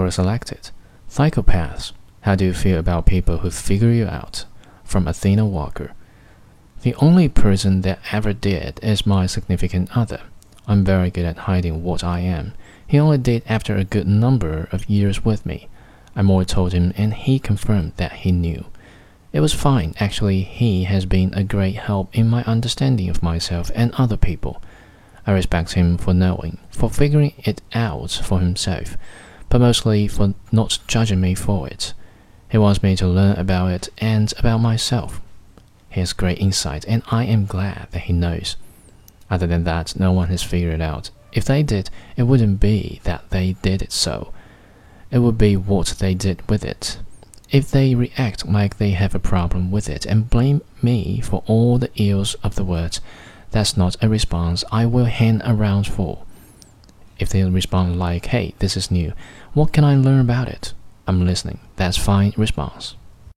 Quora selected. Psychopaths. How do you feel about people who figure you out? From Athena Walker. The only person that ever did is my significant other. I'm very good at hiding what I am. He only did after a good number of years with me. I more told him and he confirmed that he knew. It was fine. Actually, he has been a great help in my understanding of myself and other people. I respect him for knowing, for figuring it out for himself, but mostly for not judging me for it. He wants me to learn about it and about myself. He has great insight, and I am glad that he knows. Other than that, no one has figured it out. If they did, it wouldn't be that they did it so. It would be what they did with it. If they react like they have a problem with it and blame me for all the ills of the world, that's not a response I will hang around for. If they respond like, hey, this is new, what can I learn about it? I'm listening. That's fine response.